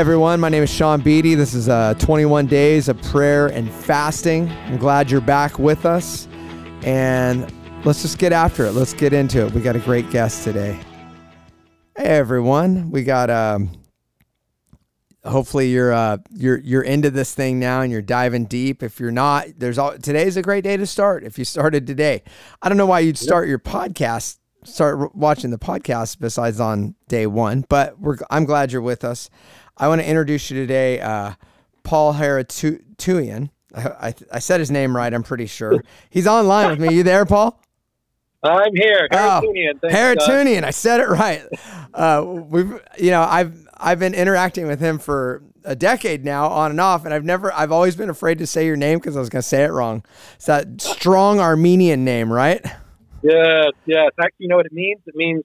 Everyone, my name is Sean Beatty. This is uh, 21 days of prayer and fasting. I'm glad you're back with us. And let's just get after it. Let's get into it. We got a great guest today. Hey everyone, we got um hopefully you're uh you're you're into this thing now and you're diving deep. If you're not, there's all today's a great day to start. If you started today. I don't know why you'd start your podcast start watching the podcast besides on day 1, but we're I'm glad you're with us. I want to introduce you today, uh, Paul Haratuian. I, I, I, said his name right, I'm pretty sure. He's online with me. You there, Paul? I'm here. Haratunian. Oh, Haratunian. I said it right. Uh, we've, you know, I've I've been interacting with him for a decade now, on and off, and I've never, I've always been afraid to say your name because I was going to say it wrong. It's that strong Armenian name, right? Yes, yes. Actually, you know what it means? It means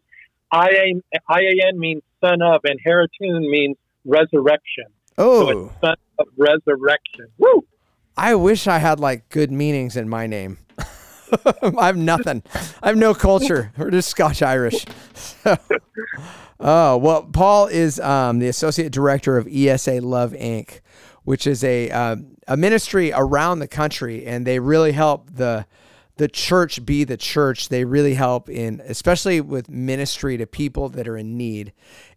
I A N means son of, and Haratun means resurrection. Oh, so son of resurrection. Woo! I wish I had like good meanings in my name. I have nothing. I have no culture. We're just Scotch Irish. oh well, Paul is um, the associate director of ESA Love Inc., which is a uh, a ministry around the country, and they really help the the church be the church. They really help in, especially with ministry to people that are in need.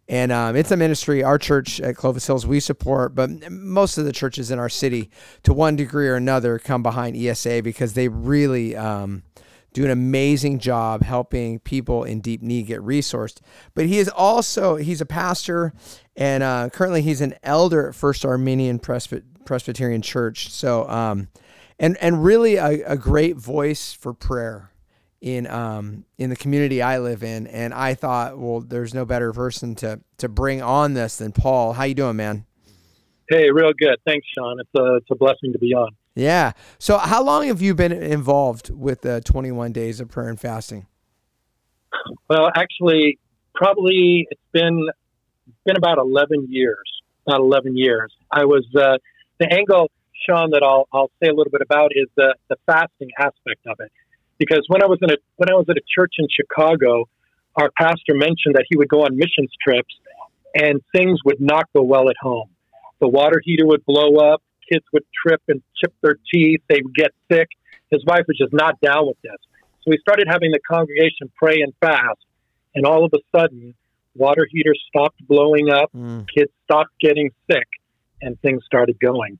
And um, it's a ministry our church at Clovis Hills we support, but most of the churches in our city, to one degree or another, come behind ESA because they really um, do an amazing job helping people in deep need get resourced. But he is also he's a pastor, and uh, currently he's an elder at First Armenian Presbyterian Church. So, um, and and really a, a great voice for prayer in um in the community I live in, and I thought, well, there's no better person to to bring on this than Paul. How you doing, man? Hey, real good. Thanks, Sean. It's a it's a blessing to be on. Yeah. So, how long have you been involved with the 21 days of prayer and fasting? Well, actually, probably it's been been about 11 years. About 11 years. I was uh, the angle, Sean, that I'll I'll say a little bit about is the the fasting aspect of it because when I was in a when I was at a church in Chicago, our pastor mentioned that he would go on missions trips and things would not go well at home. The water heater would blow up, kids would trip and chip their teeth, they would get sick. His wife was just not down with this. So we started having the congregation pray and fast, and all of a sudden, water heaters stopped blowing up, mm. kids stopped getting sick, and things started going.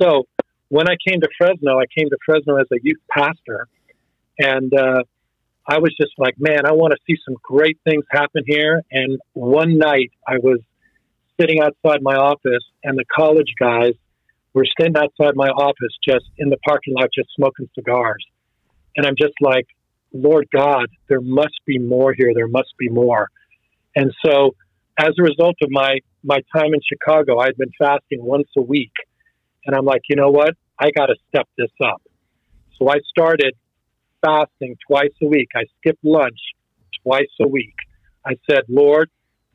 So when I came to Fresno, I came to Fresno as a youth pastor, and uh, I was just like, man, I want to see some great things happen here. And one night I was sitting outside my office, and the college guys were standing outside my office just in the parking lot, just smoking cigars. And I'm just like, Lord God, there must be more here. There must be more. And so, as a result of my, my time in Chicago, I'd been fasting once a week. And I'm like, you know what? I got to step this up. So I started fasting twice a week. I skipped lunch twice a week. I said, Lord,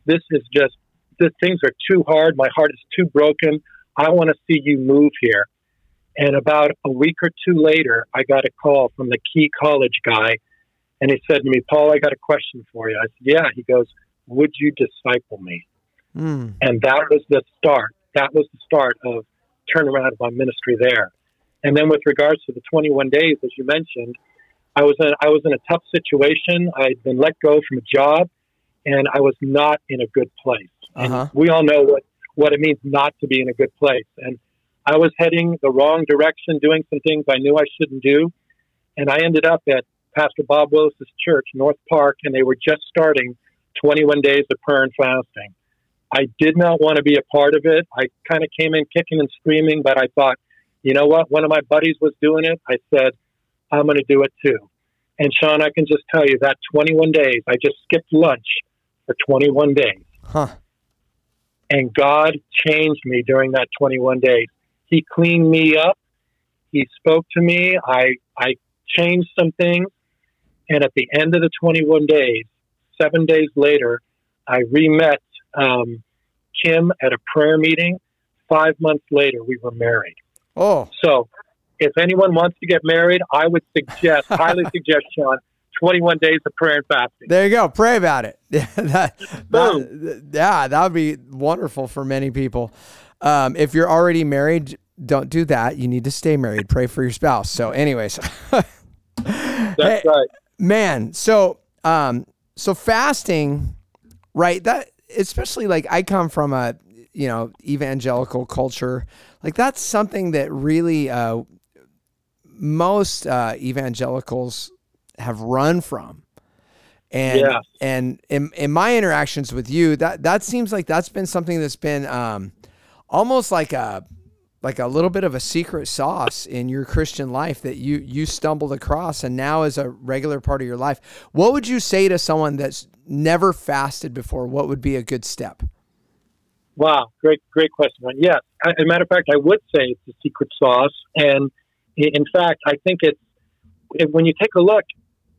this is just, this, things are too hard. My heart is too broken. I want to see you move here. And about a week or two later, I got a call from the key college guy. And he said to me, Paul, I got a question for you. I said, Yeah. He goes, Would you disciple me? Mm. And that was the start. That was the start of turnaround of my ministry there. And then with regards to the 21 days, as you mentioned, I was in, I was in a tough situation. I'd been let go from a job, and I was not in a good place. Uh-huh. we all know what what it means not to be in a good place. And I was heading the wrong direction, doing some things I knew I shouldn't do, and I ended up at Pastor Bob Willis's church, North Park, and they were just starting 21 days of prayer and fasting. I did not want to be a part of it. I kind of came in kicking and screaming, but I thought, you know what? One of my buddies was doing it. I said, I'm going to do it too. And Sean, I can just tell you that 21 days, I just skipped lunch for 21 days. Huh. And God changed me during that 21 days. He cleaned me up. He spoke to me. I, I changed some things. And at the end of the 21 days, seven days later, I re met um, Kim at a prayer meeting. Five months later, we were married. Oh. So if anyone wants to get married, I would suggest, highly suggest, Sean, 21 days of prayer and fasting. There you go. Pray about it. Yeah, that, that, yeah, that would be wonderful for many people. Um, if you're already married, don't do that. You need to stay married. Pray for your spouse. So, anyways, that's hey, right, man. So, um, so fasting, right? That especially like I come from a you know evangelical culture. Like that's something that really uh, most uh, evangelicals have run from. And yeah. and in, in my interactions with you, that that seems like that's been something that's been um, almost like a like a little bit of a secret sauce in your Christian life that you you stumbled across and now is a regular part of your life. What would you say to someone that's never fasted before? What would be a good step? Wow, great great question. Yes, as a matter of fact, I would say it's a secret sauce, and in fact, I think it's when you take a look.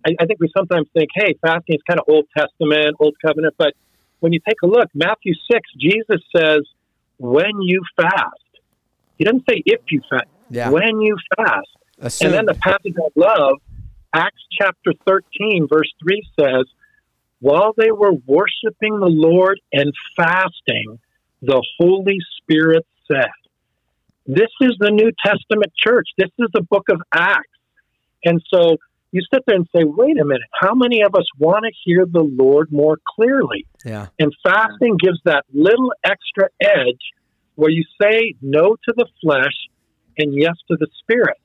I, I think we sometimes think, "Hey, fasting is kind of Old Testament, Old Covenant," but when you take a look, Matthew six, Jesus says, "When you fast." He doesn't say if you fast. Yeah. When you fast. Assumed. And then the passage I love, Acts chapter 13, verse 3 says, While they were worshiping the Lord and fasting, the Holy Spirit said, This is the New Testament church. This is the book of Acts. And so you sit there and say, wait a minute, how many of us want to hear the Lord more clearly? Yeah. And fasting gives that little extra edge where you say no to the flesh and yes to the spirit.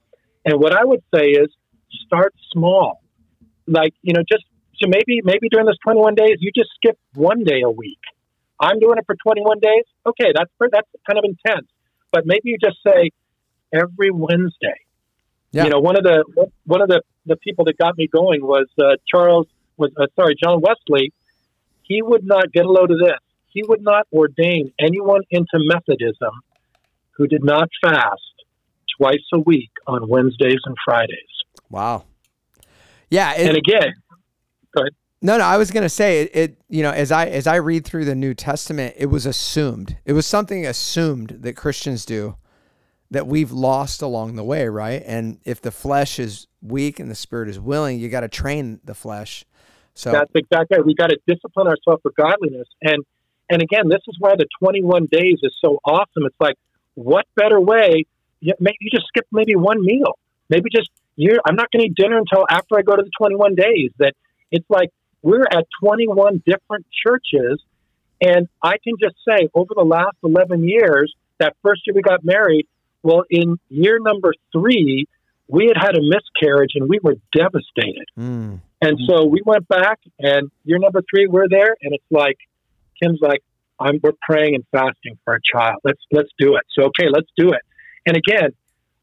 And what I would say is start small. Like, you know, just so maybe maybe during this 21 days you just skip one day a week. I'm doing it for 21 days. Okay, that's that's kind of intense. But maybe you just say every Wednesday. Yeah. You know, one of the one of the the people that got me going was uh, Charles was uh, sorry John Wesley. He would not get a load of this he would not ordain anyone into Methodism who did not fast twice a week on Wednesdays and Fridays. Wow. Yeah. It, and again, go ahead. No, no, I was going to say it, it, you know, as I as I read through the New Testament, it was assumed. It was something assumed that Christians do that we've lost along the way, right? And if the flesh is weak and the spirit is willing, you got to train the flesh. So That's exactly right. We got to discipline ourselves for godliness. And and again, this is why the 21 days is so awesome. It's like, what better way? You, you just skip maybe one meal. Maybe just you. I'm not going to eat dinner until after I go to the 21 days. That it's like we're at 21 different churches, and I can just say over the last 11 years, that first year we got married. Well, in year number three, we had had a miscarriage and we were devastated. Mm. And so we went back, and year number three, we're there, and it's like Kim's like, I'm, we're praying and fasting for a child. Let's let's do it. So okay, let's do it. And again,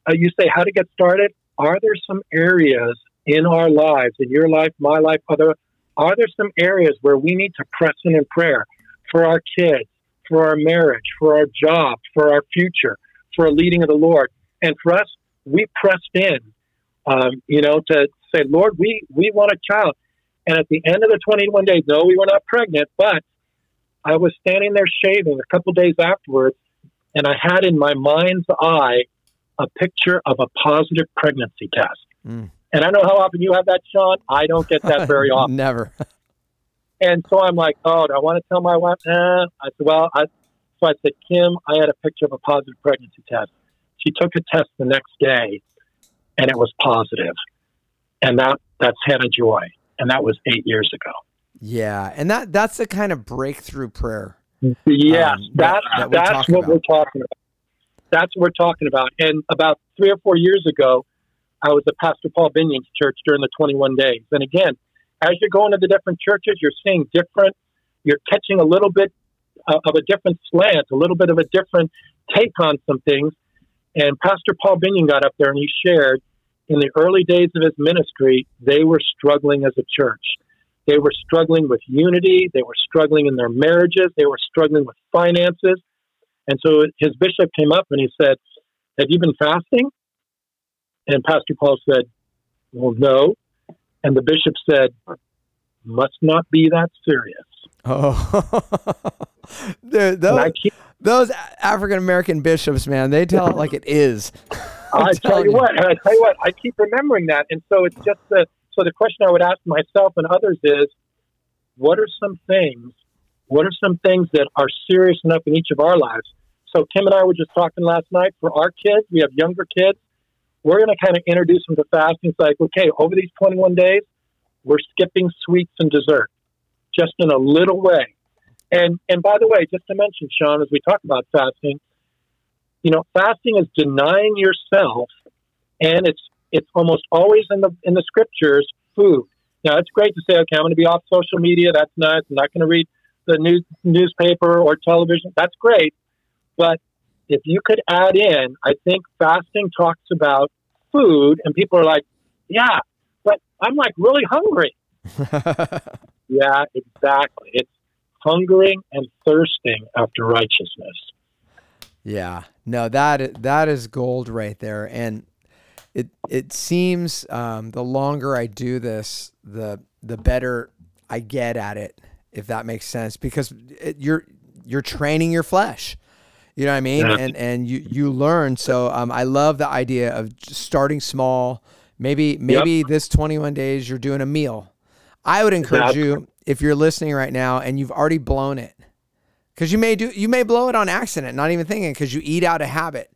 uh, you say how to get started. Are there some areas in our lives, in your life, my life, other? Are there some areas where we need to press in in prayer for our kids, for our marriage, for our job, for our future, for a leading of the Lord? And for us, we pressed in, um, you know, to say, Lord, we we want a child. And at the end of the 21 days, no, we were not pregnant, but I was standing there shaving a couple days afterwards, and I had in my mind's eye a picture of a positive pregnancy test. Mm. And I know how often you have that, Sean. I don't get that very often. Never. and so I'm like, oh, do I want to tell my wife? Eh. I said, well, I, so I said, Kim, I had a picture of a positive pregnancy test. She took a test the next day, and it was positive. And that that's Hannah Joy, and that was eight years ago. Yeah, and that that's the kind of breakthrough prayer. Yes, um, that, that, that that's what about. we're talking about. That's what we're talking about. And about three or four years ago, I was at Pastor Paul Binion's church during the 21 days. And again, as you're going to the different churches, you're seeing different. You're catching a little bit uh, of a different slant, a little bit of a different take on some things. And Pastor Paul Binion got up there and he shared in the early days of his ministry, they were struggling as a church. They were struggling with unity. They were struggling in their marriages. They were struggling with finances. And so his bishop came up and he said, Have you been fasting? And Pastor Paul said, Well, no. And the bishop said, Must not be that serious. Oh, Dude, those, those African American bishops, man, they tell it like it is. I tell you, you what, I tell you what, I keep remembering that, and so it's just the so the question I would ask myself and others is, what are some things? What are some things that are serious enough in each of our lives? So Kim and I were just talking last night for our kids. We have younger kids. We're going to kind of introduce them to fasting. It's like, okay, over these 21 days, we're skipping sweets and dessert, just in a little way. And and by the way, just to mention, Sean, as we talk about fasting, you know, fasting is denying yourself, and it's it's almost always in the in the scriptures food. Now it's great to say, okay, I'm going to be off social media. That's nice. I'm not going to read the news newspaper or television. That's great, but if you could add in, I think fasting talks about food, and people are like, yeah, but I'm like really hungry. yeah, exactly. It's hungering and thirsting after righteousness. Yeah, no, that that is gold right there, and it it seems um, the longer I do this, the the better I get at it, if that makes sense, because it, you're you're training your flesh. You know what I mean? Yeah. And and you you learn. So um, I love the idea of starting small. Maybe maybe yep. this 21 days you're doing a meal. I would encourage you if you're listening right now and you've already blown it because you may do you may blow it on accident not even thinking because you eat out of habit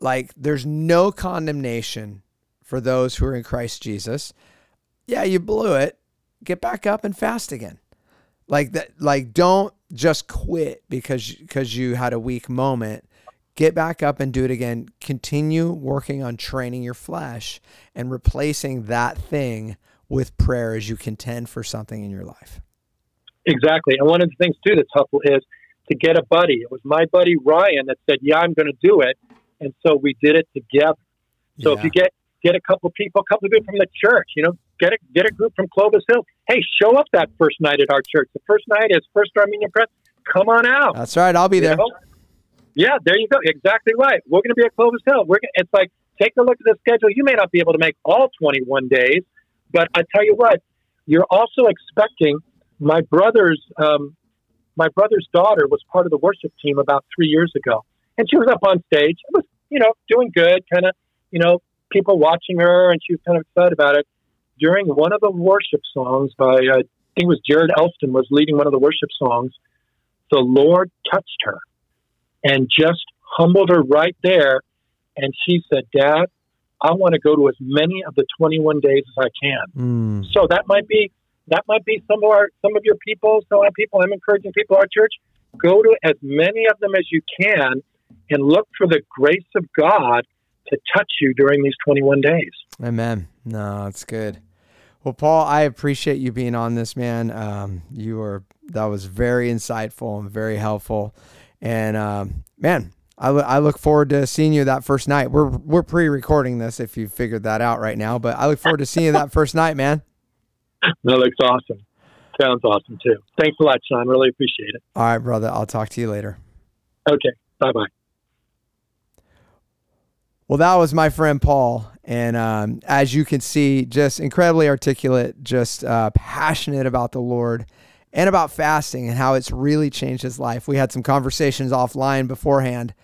like there's no condemnation for those who are in christ jesus yeah you blew it get back up and fast again like that like don't just quit because because you had a weak moment get back up and do it again continue working on training your flesh and replacing that thing with prayer as you contend for something in your life exactly and one of the things too that's helpful is to get a buddy. It was my buddy Ryan that said, "Yeah, I'm going to do it," and so we did it together. So yeah. if you get get a couple people, a couple of people from the church, you know, get a get a group from Clovis Hill. Hey, show up that first night at our church. The first night is First Armenian Press. Come on out. That's right. I'll be there. Know? Yeah, there you go. Exactly right. We're going to be at Clovis Hill. We're gonna, it's like take a look at the schedule. You may not be able to make all 21 days, but I tell you what, you're also expecting my brother's um, my brother's daughter was part of the worship team about three years ago, and she was up on stage. It was, you know, doing good, kind of, you know, people watching her, and she was kind of excited about it. During one of the worship songs by, uh, I think it was Jared Elston was leading one of the worship songs. The Lord touched her and just humbled her right there, and she said, "Dad, I want to go to as many of the 21 days as I can." Mm. So that might be that might be some of our some of your people, some of our people. I'm encouraging people our church go to as many of them as you can and look for the grace of God to touch you during these 21 days. Amen. No, that's good. Well, Paul, I appreciate you being on this, man. Um, you were that was very insightful and very helpful. And um, man, I, I look forward to seeing you that first night. We're we're pre-recording this if you figured that out right now, but I look forward to seeing you that first night, man. that looks awesome. Sounds awesome too. Thanks a lot, Sean. Really appreciate it. All right, brother. I'll talk to you later. Okay. Bye bye. Well, that was my friend Paul. And um, as you can see, just incredibly articulate, just uh, passionate about the Lord and about fasting and how it's really changed his life. We had some conversations offline beforehand,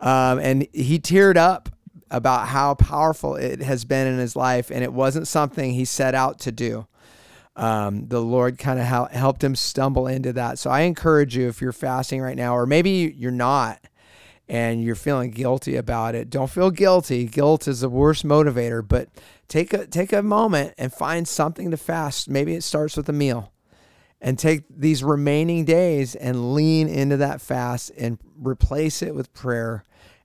um, and he teared up about how powerful it has been in his life. And it wasn't something he set out to do um, the Lord kind of helped him stumble into that. So I encourage you if you're fasting right now, or maybe you're not and you're feeling guilty about it, don't feel guilty. Guilt is the worst motivator, but take a take a moment and find something to fast. Maybe it starts with a meal. And take these remaining days and lean into that fast and replace it with prayer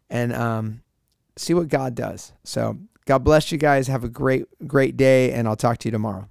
and um, see what God does. So, God bless you guys. Have a great, great day, and I'll talk to you tomorrow.